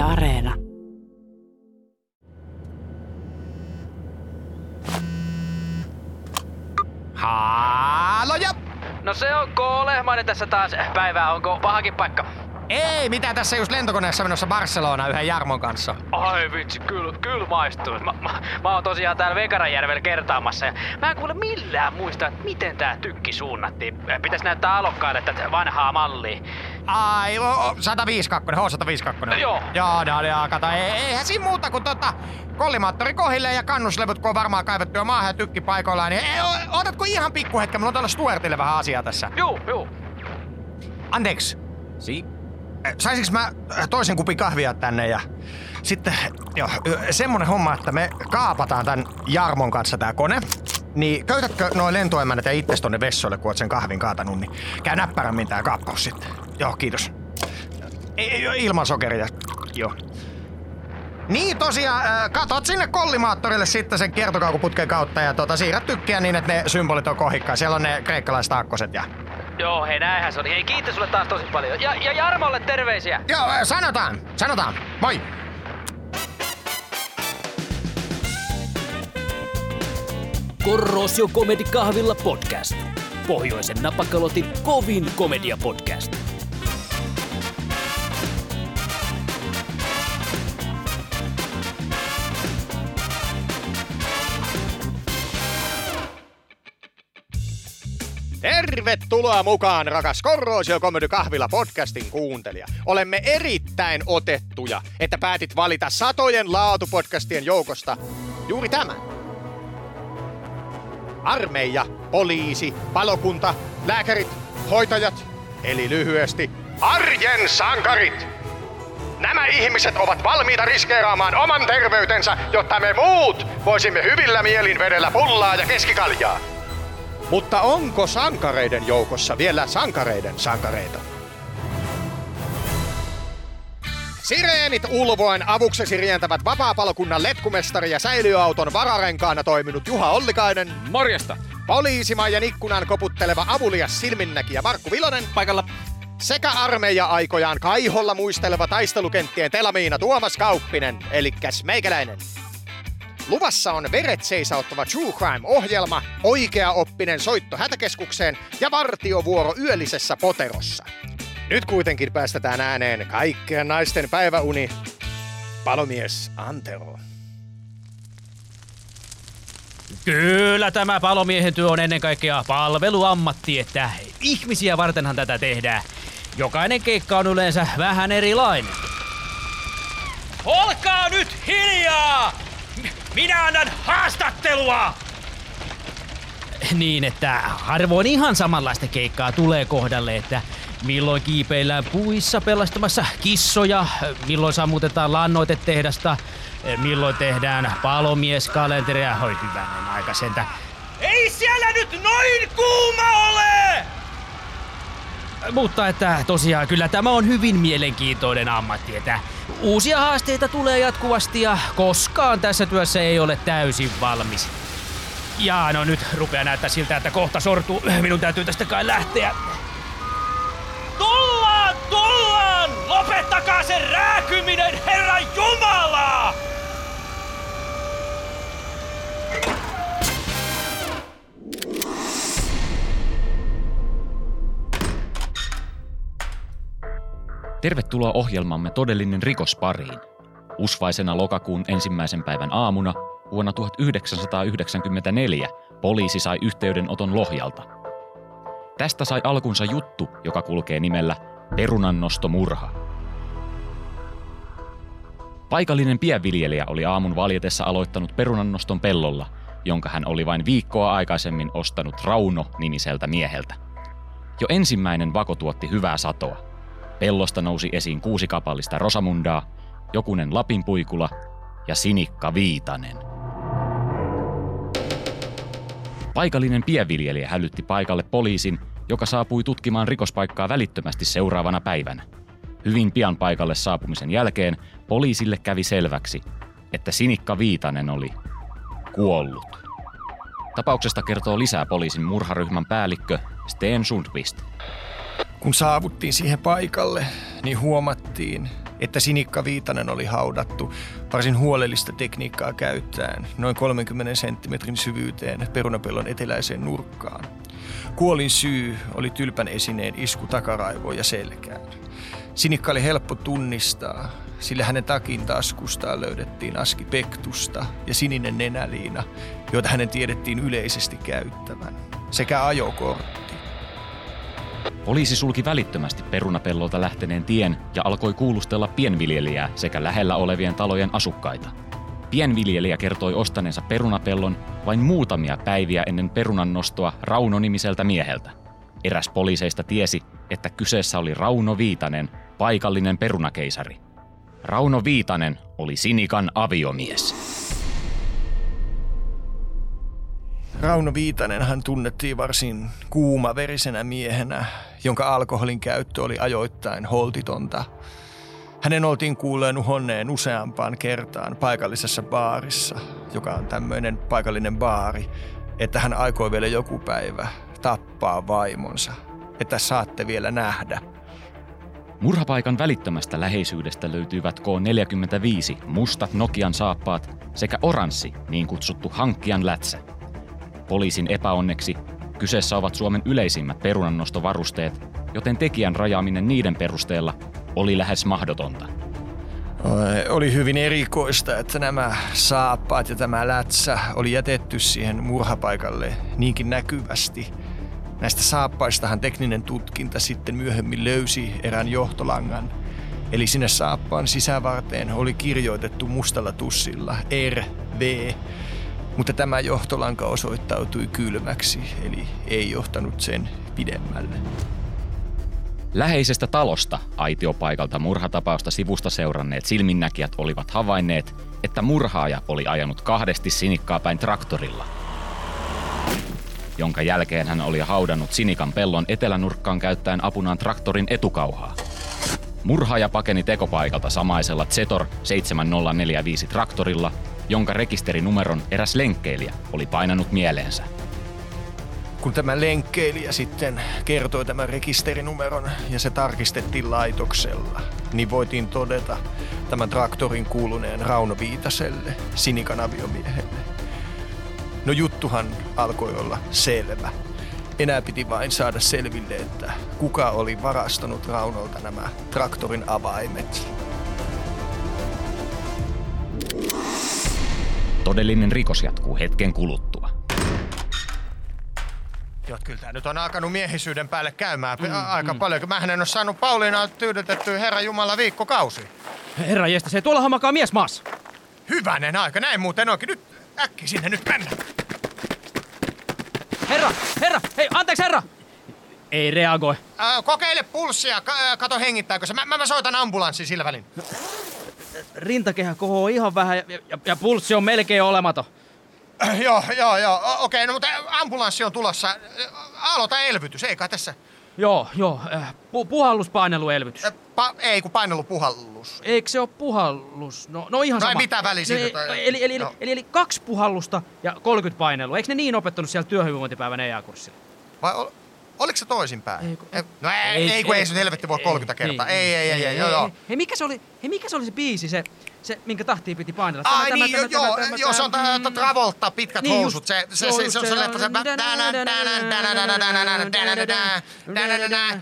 Yle Areena. Haaloja! No se on K-lehmainen tässä taas päivää. Onko pahakin paikka? Ei, mitä tässä just lentokoneessa menossa Barcelona yhden Jarmon kanssa. Ai vitsi, kyllä, kyllä maistuu. Mä, mä, mä oon tosiaan täällä Vekarajärvellä kertaamassa ja mä en kuule millään muista, että miten tää tykki suunnattiin. Pitäis näyttää alokkaille tätä vanhaa mallia. Ai, o, o, 152, H152. Joo. Joo, no, joo, kato, ei, eihän siinä muuta kuin tota, kollimaattori kohille ja kannuslevut, kun on varmaan kaivettu jo maahan ja tykki paikoillaan, niin ei, o- otatko ihan pikkuhetken, mulla on tuolla Stuartille vähän asiaa tässä. Juu, juu. Anteeksi, Si? Saisinko mä toisen kupin kahvia tänne ja sitten, joo, semmonen homma, että me kaapataan tän Jarmon kanssa tää kone. Niin köytätkö noin lentoemännät ja itses tonne vessoille, kun oot sen kahvin kaatanut, niin käy näppärämmin tää kaappaus sitten. Joo, kiitos. Ei, ilman sokeria, joo. Niin tosiaan, äh, katot sinne kollimaattorille sitten sen kiertokaukuputken kautta ja tota, siirrät tykkiä niin, että ne symbolit on kohikkaa. Siellä on ne kreikkalaiset akkoset ja... Joo, hei näinhän se oli. Hei kiitos sulle taas tosi paljon. Ja, ja Jarmolle terveisiä. Joo, äh, sanotaan, sanotaan. Moi! Korrosio Comedy Kahvilla podcast. Pohjoisen napakalotin kovin komedia Tervetuloa mukaan, rakas Korroosio Comedy Kahvila podcastin kuuntelija. Olemme erittäin otettuja, että päätit valita satojen laatupodcastien joukosta juuri tämän. Armeija, poliisi, palokunta, lääkärit, hoitajat, eli lyhyesti arjen sankarit. Nämä ihmiset ovat valmiita riskeeraamaan oman terveytensä, jotta me muut voisimme hyvillä mielin vedellä pullaa ja keskikaljaa. Mutta onko sankareiden joukossa vielä sankareiden sankareita? Sireenit ulvoen avuksesi rientävät vapaapalokunnan letkumestari ja säilyauton vararenkaana toiminut Juha Ollikainen, Morjesta! poliisimaijan ikkunan koputteleva avulias silminnäkijä Markku Vilonen Paikalla. sekä armeija-aikojaan kaiholla muisteleva taistelukenttien telamiina Tuomas Kauppinen, eli meikäläinen. Luvassa on veret seisauttava True Crime-ohjelma, oikea-oppinen soitto hätäkeskukseen ja vartiovuoro yöllisessä poterossa. Nyt kuitenkin päästetään ääneen kaikkien naisten päiväuni, palomies Antero. Kyllä tämä palomiehen työ on ennen kaikkea palveluammatti, että ihmisiä vartenhan tätä tehdään. Jokainen keikka on yleensä vähän erilainen. Olkaa nyt hiljaa! Minä annan haastattelua! Niin, että harvoin ihan samanlaista keikkaa tulee kohdalle, että milloin kiipeillään puissa pelastamassa kissoja, milloin sammutetaan lannoitetehdasta, milloin tehdään palomieskalenteria, hoi hyvänen aika sentä. Ei siellä nyt noin kuuma ole! Mutta että tosiaan kyllä tämä on hyvin mielenkiintoinen ammatti, että uusia haasteita tulee jatkuvasti ja koskaan tässä työssä ei ole täysin valmis. Ja no nyt rupeaa näyttää siltä, että kohta sortuu. Minun täytyy tästä kai lähteä. Tullaan, tullaan! Lopettakaa se rääkyminen, Herra Jumala! Tervetuloa ohjelmamme Todellinen rikos pariin. Usvaisena lokakuun ensimmäisen päivän aamuna vuonna 1994 poliisi sai yhteydenoton Lohjalta. Tästä sai alkunsa juttu, joka kulkee nimellä Perunannostomurha. Paikallinen pienviljelijä oli aamun valjetessa aloittanut perunannoston pellolla, jonka hän oli vain viikkoa aikaisemmin ostanut Rauno-nimiseltä mieheltä. Jo ensimmäinen vako tuotti hyvää satoa. Pellosta nousi esiin kuusi kapallista Rosamundaa, jokunen Lapinpuikula ja Sinikka Viitanen. Paikallinen pienviljelijä hälytti paikalle poliisin, joka saapui tutkimaan rikospaikkaa välittömästi seuraavana päivänä. Hyvin pian paikalle saapumisen jälkeen poliisille kävi selväksi, että Sinikka Viitanen oli kuollut. Tapauksesta kertoo lisää poliisin murharyhmän päällikkö Sten Sundqvist. Kun saavuttiin siihen paikalle, niin huomattiin, että Sinikka Viitanen oli haudattu varsin huolellista tekniikkaa käyttäen noin 30 senttimetrin syvyyteen perunapellon eteläiseen nurkkaan. Kuolin syy oli tylpän esineen isku takaraivoon ja selkään. Sinikka oli helppo tunnistaa, sillä hänen takin taskustaan löydettiin aski pektusta ja sininen nenäliina, joita hänen tiedettiin yleisesti käyttävän, sekä ajokortti. Poliisi sulki välittömästi perunapellolta lähteneen tien ja alkoi kuulustella pienviljelijää sekä lähellä olevien talojen asukkaita. Pienviljelijä kertoi ostaneensa perunapellon vain muutamia päiviä ennen perunan nostoa Rauno-nimiseltä mieheltä. Eräs poliiseista tiesi, että kyseessä oli Rauno Viitanen, paikallinen perunakeisari. Rauno Viitanen oli Sinikan aviomies. Rauno Viitanen hän tunnettiin varsin kuumaverisenä miehenä, jonka alkoholin käyttö oli ajoittain holtitonta. Hänen oltiin kuulleen uhonneen useampaan kertaan paikallisessa baarissa, joka on tämmöinen paikallinen baari, että hän aikoi vielä joku päivä tappaa vaimonsa, että saatte vielä nähdä. Murhapaikan välittömästä läheisyydestä löytyivät K45 mustat Nokian saappaat sekä oranssi niin kutsuttu hankkijan lätsä. Poliisin epäonneksi kyseessä ovat Suomen yleisimmät perunannostovarusteet, joten tekijän rajaaminen niiden perusteella oli lähes mahdotonta. Oli hyvin erikoista, että nämä saappaat ja tämä lätsä oli jätetty siihen murhapaikalle niinkin näkyvästi. Näistä saappaistahan tekninen tutkinta sitten myöhemmin löysi erään johtolangan. Eli sinne saappaan sisävarteen oli kirjoitettu mustalla tussilla RV, mutta tämä johtolanka osoittautui kylmäksi, eli ei johtanut sen pidemmälle. Läheisestä talosta aitiopaikalta murhatapausta sivusta seuranneet silminnäkijät olivat havainneet, että murhaaja oli ajanut kahdesti sinikkaa päin traktorilla. Jonka jälkeen hän oli haudannut sinikan pellon etelänurkkaan käyttäen apunaan traktorin etukauhaa. Murhaaja pakeni tekopaikalta samaisella Zetor 7045 traktorilla, jonka rekisterinumeron eräs lenkkeilijä oli painanut mieleensä. Kun tämä lenkkeilijä sitten kertoi tämän rekisterinumeron ja se tarkistettiin laitoksella, niin voitiin todeta tämän traktorin kuuluneen Rauno Viitaselle, Sinikan aviomiehelle. No juttuhan alkoi olla selvä. Enää piti vain saada selville, että kuka oli varastanut Raunolta nämä traktorin avaimet. Todellinen rikos jatkuu hetken kuluttua. Joo, kyllä tämä nyt on alkanut miehisyyden päälle käymään mm, aika mm. paljon. Mähän en ole saanut Pauliina tyydytettyä Herra Jumala viikkokausi. Herra jästä, se tuolla makaa mies maassa. Hyvänen aika, näin muuten onkin. Nyt äkki sinne nyt mennä. Herra, herra, hei, anteeksi herra! Ei reagoi. Äh, kokeile pulssia, ka- kato hengittääkö se. Mä, mä, mä soitan ambulanssin sillä välin. Rintakehä kohoo ihan vähän ja, ja, ja pulssi on melkein olematon. Joo, joo, joo. Okei, no mutta ambulanssi on tulossa. Aloita elvytys, ei kai tässä. Joo, joo. Pu- puhalluspaineluelvytys. Äh, pa- ei, kun painelupuhallus. Eikö se ole puhallus? No, no ihan no sama. mitä väliä siitä? No, eli, eli, eli, no. eli, eli, kaksi puhallusta ja 30 painelua. Eikö ne niin opettanut siellä työhyvinvointipäivän EA-kurssilla? Vai oliko se toisinpäin? Ei, kun, no ei, ei, ei kun ei, ei sun helvetti voi 30 kertaa. Niin, ei, ei, ei, ei, ei, joo, joo. Hei, mikä se oli, hei, mikä se oli se biisi, se, se, minkä tahtiin piti painella. Ai niin, joo, joo, joo, se on Travolta, pitkät niin, housut. Se, se, se, se, on se leffa, se... Stella!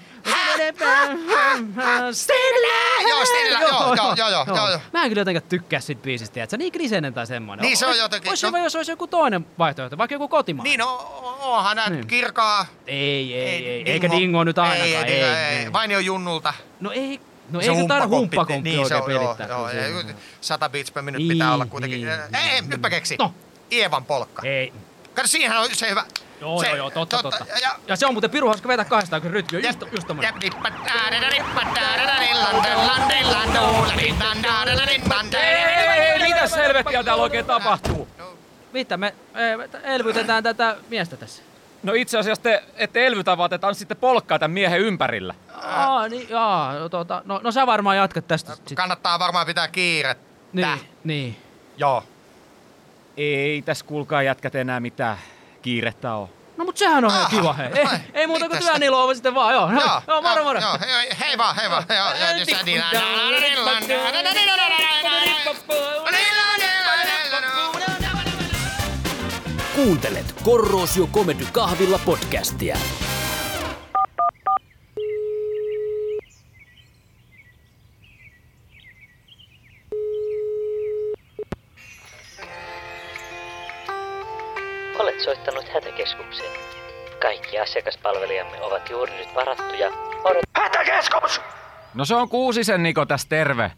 Joo, Stella, joo, joo, joo, joo, joo. Mä en kyllä jotenkin tykkää siitä biisistä, että se niin kriseinen tai semmoinen. Niin se on jotenkin. Olisi hyvä, jos olisi joku toinen vaihtoehto, vaikka joku kotimaa. Niin, no, onhan näet niin. kirkaa. Ei, ei, ei, eikä dingo nyt ainakaan. Ei, ei, Vainio Junnulta. No ei, No ei se tarvitse humppakomppi niin, oikein se on, pelittää. Joo, joo, sata beats per minute pitää olla kuitenkin. Niin, ei, ei, nyt mä keksin. No. Ievan polkka. Ei. Kato, siinähän on se hyvä. Joo, joo, joo, totta, totta. totta. Ja, ja, se on muuten piru hauska vetää kahdestaan, kun rytmi on just, just tommonen. Mitäs helvettiä täällä oikein tapahtuu? Mitä me elvytetään tätä miestä tässä? No itse asiassa te ette elvytä, vaan te sitten polkkaa tämän miehen ympärillä. Aa, niin, jaa, no, tota, no, no sä varmaan jatkat tästä. Sit. Kannattaa varmaan pitää kiirettä. Niin, niin. Joo. Ei tässä kuulkaa jätkät enää mitään kiirettä ole. No mut sehän on ihan kiva hei. Ei, ei muuta kuin työn iloa sitten vaan, joo. Joo, joo moro moro. Joo, hei, hei vaan, hei vaan. Joo, joo, just niin. Kuuntelet Korrosio Comedy Kahvilla podcastia. Ovat juuri nyt varattuja. Odot Hätäkeskus! No se on Kuusisen Niko tässä terve.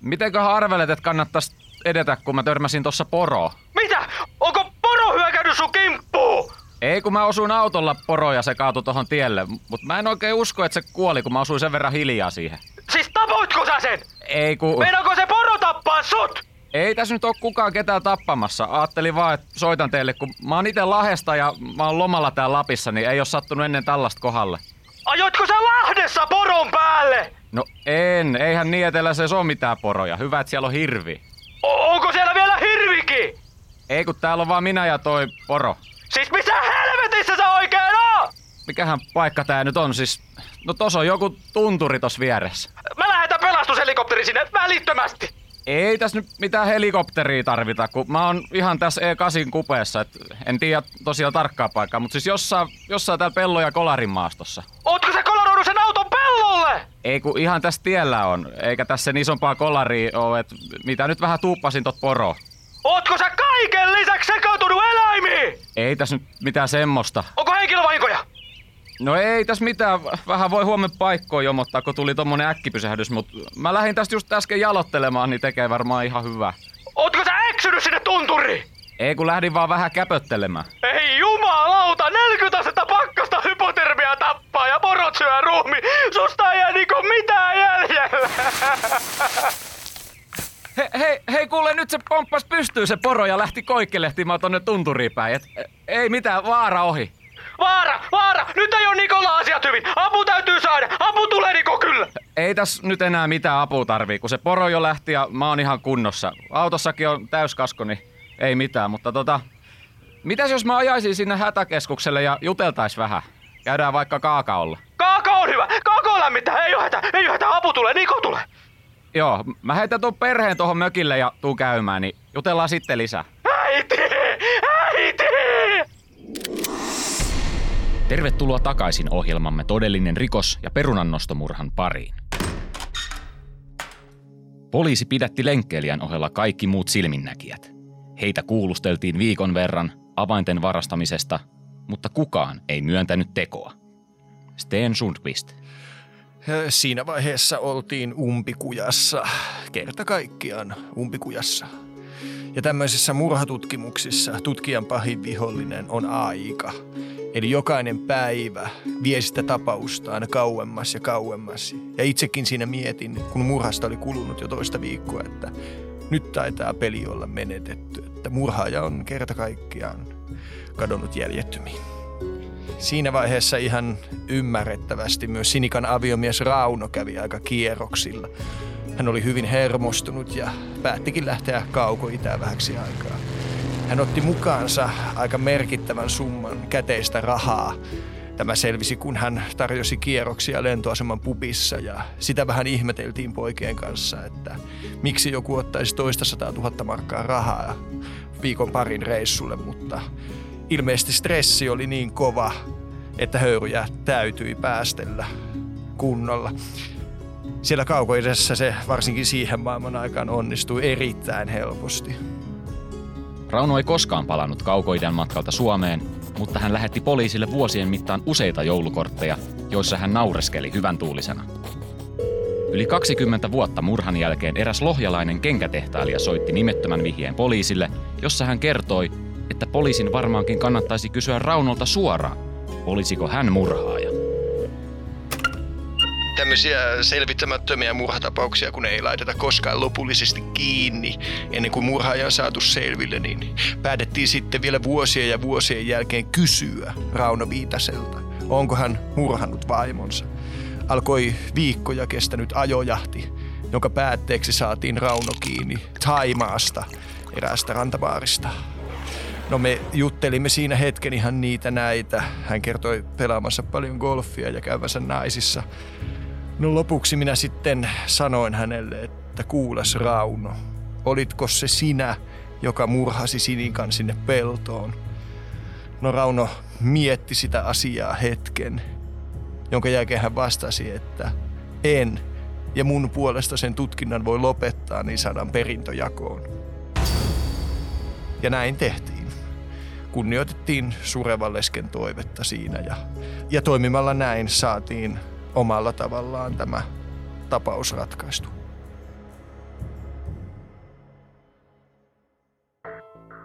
Mitenköhän arvelet, että kannattaisi edetä, kun mä törmäsin tuossa poroon? Mitä? Onko poro hyökännyt sun kimppuun? Ei, kun mä osuin autolla poroon ja se kaatui tohon tielle. Mutta mä en oikein usko, että se kuoli, kun mä osuin sen verran hiljaa siihen. Siis tapoitko sä sen? Ei ku... Meinaako se poro tappaa sut? Ei tässä nyt ole kukaan ketään tappamassa. Ajattelin vaan, että soitan teille, kun mä oon itse Lahesta ja mä oon lomalla täällä Lapissa, niin ei ole sattunut ennen tällaista kohdalle. Ajoitko sä Lahdessa poron päälle? No en, eihän niin se ole mitään poroja. Hyvä, että siellä on hirvi. O- onko siellä vielä hirvikin? Ei kun täällä on vaan minä ja toi poro. Siis missä helvetissä sä oikein oot? Mikähän paikka tää nyt on siis? No tos on joku tunturi tos vieressä. Mä lähetän pelastushelikopteri sinne välittömästi. Ei tässä nyt mitään helikopteria tarvita, kun mä oon ihan tässä E8 kupeessa, et en tiedä tosiaan tarkkaa paikkaa, mutta siis jossain, jossain täällä pello- ja kolarin maastossa. Ootko sä koloroinut sen auton pellolle? Ei kun ihan tässä tiellä on, eikä tässä sen isompaa kolaria ole, että mitä nyt vähän tuuppasin tot poro. Ootko sä kaiken lisäksi sekautunut eläimiin? Ei tässä nyt mitään semmoista. Onko henkilövahinkoja? No ei tässä mitään, vähän voi huomenna paikkoon jomottaa, kun tuli tommonen äkkipysähdys, mutta mä lähdin tästä just äsken jalottelemaan, niin tekee varmaan ihan hyvä. Ootko sä eksynyt sinne tunturiin? Ei kun lähdin vaan vähän käpöttelemään. Ei jumalauta, 40 astetta pakkasta hypotermia tappaa ja porot syö ruumi. Susta ei jää niinku mitään jäljellä. Hei, hei, hei kuule, nyt se pomppas pystyy se poro ja lähti koikkelehtimaan tonne tunturiin päin. Et, e, ei mitään, vaara ohi. Vaara, vaara, nyt ei oo Nikolla asiat hyvin. Apu täytyy saada, apu tulee Niko kyllä. Ei tässä nyt enää mitään apua tarvii, kun se poro jo lähti ja mä oon ihan kunnossa. Autossakin on täyskasko, niin ei mitään, mutta tota... Mitäs jos mä ajaisin sinne hätäkeskukselle ja juteltais vähän? Käydään vaikka kaakaolla. Kaaka on hyvä, kaaka on lämmittää, ei oo hätä, ei oo hätä, apu tulee, Niko tulee. Joo, mä heitän tuon perheen tuohon mökille ja tuu käymään, niin jutellaan sitten lisää. Tervetuloa takaisin ohjelmamme todellinen rikos- ja perunannostomurhan pariin. Poliisi pidätti lenkkeilijän ohella kaikki muut silminnäkijät. Heitä kuulusteltiin viikon verran avainten varastamisesta, mutta kukaan ei myöntänyt tekoa. Sten Sundqvist. Siinä vaiheessa oltiin umpikujassa. Kerta kaikkiaan umpikujassa. Ja tämmöisissä murhatutkimuksissa tutkijan pahin vihollinen on aika. Eli jokainen päivä vie sitä tapausta aina kauemmas ja kauemmas. Ja itsekin siinä mietin, kun murhasta oli kulunut jo toista viikkoa, että nyt taitaa peli olla menetetty. Että murhaaja on kerta kaikkiaan kadonnut jäljettömiin. Siinä vaiheessa ihan ymmärrettävästi myös Sinikan aviomies Rauno kävi aika kierroksilla. Hän oli hyvin hermostunut ja päättikin lähteä kauko-itään vähäksi aikaa. Hän otti mukaansa aika merkittävän summan käteistä rahaa. Tämä selvisi, kun hän tarjosi kierroksia lentoaseman pubissa ja sitä vähän ihmeteltiin poikien kanssa, että miksi joku ottaisi toista sataa tuhatta markkaa rahaa viikon parin reissulle, mutta ilmeisesti stressi oli niin kova, että höyryjä täytyi päästellä kunnolla. Siellä kaukoidessa se varsinkin siihen maailman aikaan onnistui erittäin helposti. Rauno ei koskaan palannut kaukoidän matkalta Suomeen, mutta hän lähetti poliisille vuosien mittaan useita joulukortteja, joissa hän naureskeli hyvän tuulisena. Yli 20 vuotta murhan jälkeen eräs lohjalainen kenkätehtailija soitti nimettömän vihjeen poliisille, jossa hän kertoi, että poliisin varmaankin kannattaisi kysyä Raunolta suoraan, olisiko hän murhaaja. Tämmöisiä selvittämättömiä murhatapauksia, kun ei laiteta koskaan lopullisesti kiinni ennen kuin murhaaja on saatu selville, niin päätettiin sitten vielä vuosien ja vuosien jälkeen kysyä Rauno Viitaselta, onko hän murhannut vaimonsa. Alkoi viikkoja kestänyt ajojahti, jonka päätteeksi saatiin Rauno kiinni Taimaasta eräästä rantabaarista. No me juttelimme siinä hetken ihan niitä näitä. Hän kertoi pelaamassa paljon golfia ja käyvänsä naisissa. No lopuksi minä sitten sanoin hänelle, että kuules Rauno, olitko se sinä, joka murhasi Sinikan sinne peltoon? No Rauno mietti sitä asiaa hetken, jonka jälkeen hän vastasi, että en, ja mun puolesta sen tutkinnan voi lopettaa, niin saadaan perintöjakoon. Ja näin tehtiin. Kunnioitettiin surevan lesken toivetta siinä ja, ja toimimalla näin saatiin omalla tavallaan tämä tapaus ratkaistu.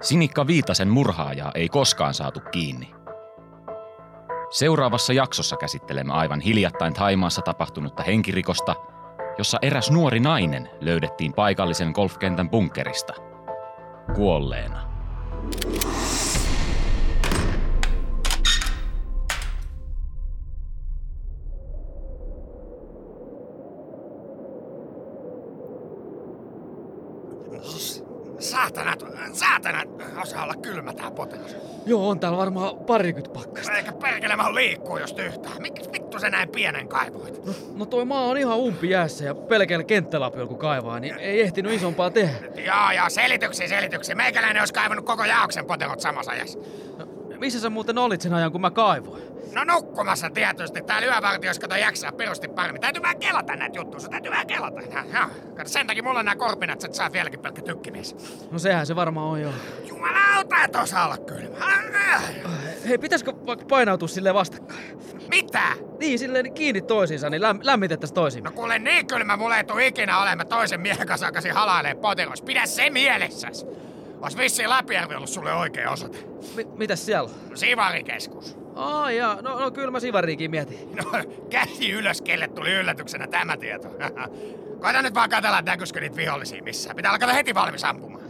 Sinikka Viitasen murhaajaa ei koskaan saatu kiinni. Seuraavassa jaksossa käsittelemme aivan hiljattain Taimaassa tapahtunutta henkirikosta, jossa eräs nuori nainen löydettiin paikallisen golfkentän bunkerista kuolleena. Saatana, saatana, osaa olla kylmä tää potilas. Joo, on täällä varmaan parikymmentä pakkasta. Eikä perkele mä liikkuu just yhtään. Miksi vittu se näin pienen kaivoit? No, no toi maa on ihan umpi jäässä ja pelkällä kenttälapiolla kun kaivaa, niin ei ehtinyt isompaa tehdä. Joo, joo, selityksiä, selityksiä. Meikäläinen olisi kaivannut koko jaoksen potelot samassa ajassa. No, missä sä muuten olit sen ajan, kun mä kaivoin? No nukkumassa tietysti. Täällä yövartiossa kato jaksaa perusti paremmin. Täytyy vähän kelata näitä juttuja. Täytyy vähän kelata. Ja, ja. Kato, sen takia mulla on nämä korpinat, että sä saat vieläkin pelkkä tykkimies. No sehän se varmaan on joo. Jumalauta, et osaa olla kylmä. Hei, pitäisikö vaikka painautua silleen vastakkain? Mitä? Niin, silleen kiinni toisiinsa, niin lämm- lämmitettäis toisimme. No kuule niin kylmä mulle ei tuu ikinä olemaan toisen miehen kanssa alkaisin halailee potilas. Pidä se mielessäs. Ois vissiin Lapijärvi ollut sulle oikea osoite. Mi- mitäs siellä? Sivarikeskus. Aa, jaa. No, no kyllä mä Sivariikin mietin. No, käsi ylös, kelle tuli yllätyksenä tämä tieto. Koita nyt vaan katsella, että näkyisikö niitä vihollisia missään. Pitää alkaa heti valmis ampumaan.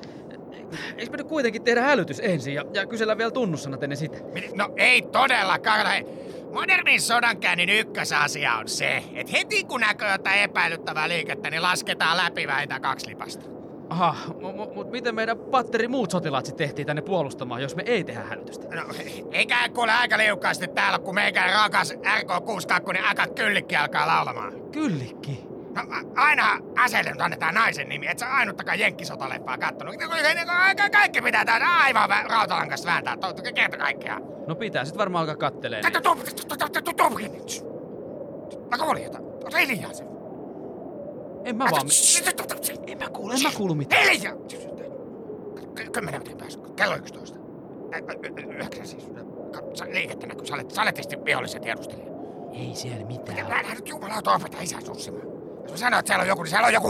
Eikö me nyt kuitenkin tehdä hälytys ensin ja, ja kysellä vielä tunnussanat ennen sitä? No ei todellakaan. Hei. Modernin sodankäynnin ykkösasia on se, että heti kun näkee jotain epäilyttävää liikettä, niin lasketaan läpi väitä kaksi lipasta. Aha, mutta mut, mut miten meidän patteri muut sotilaat sit tehtiin tänne puolustamaan, jos me ei tehdä hälytystä? No, eikä kuule aika liukkaasti täällä, kun meikään rakas RK62 niin aika kyllikki alkaa laulamaan. Kyllikki? No, aina aseelle nyt annetaan naisen nimi, et sä ainuttakaan jenkkisotaleppaa kattonut. Ka- Kaikki pitää täällä aivan rautalankasta vääntää, to- kerta kaikkea. No pitää sit varmaan alkaa kattelee. Tupkin nyt. Mä kuulin jotain. Ota hiljaa se. En mä vaan... En mä kuule, en mä kuulu mitään. Ky- Kymmenen metrin päässä. Kello on 11. Ä- ä- ä- Yhdeksän siis. Liikettä näkyy. Sä olet, tietysti vihollisen tiedustelija. Ei siellä mitään. Älä nyt jumalauta opeta isää sussimaan. Jos mä sanon, että siellä on joku, niin siellä on joku.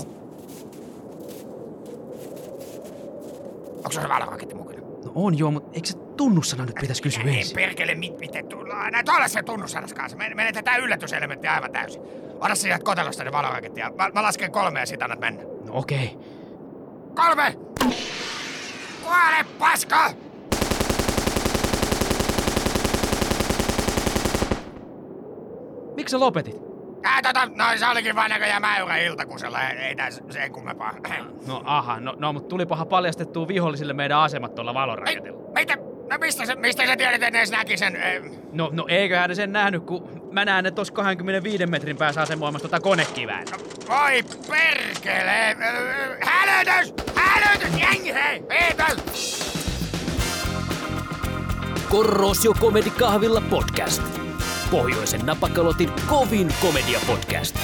Onko se valoraketti mukana? No on joo, mutta eikö se tunnussana nyt pitäisi kysyä Ei ensin? perkele, mit, miten tullaan. Näitä olla se tunnussanas kanssa. Me, menetetään yllätyselementti aivan täysin. Ota sieltä kotelosta ne valoraketti ja mä, mä lasken kolme ja sit annat mennä. No okei. Kolme! Kuole, paska! Miksi sä lopetit? Ää, tota, no se olikin vain näköjään mäyrä iltakusella. Ei, ei tässä sen kummempaa. No aha, no, no mutta tulipahan paljastettua vihollisille meidän asemat tuolla Ei, valoraketilla. mitä? No mistä sä, mistä sä tiedät, että näki sen? Eh, No, no eiköhän ne sen nähnyt, kun mä näen ne tossa 25 metrin päässä asemoimassa tota konekiväätä. Voi perkele! Hälytys! Hälytys! Jengi, hei! Viitos! Korrosio Comedy Kahvilla podcast. Pohjoisen napakalotin kovin komedia podcast.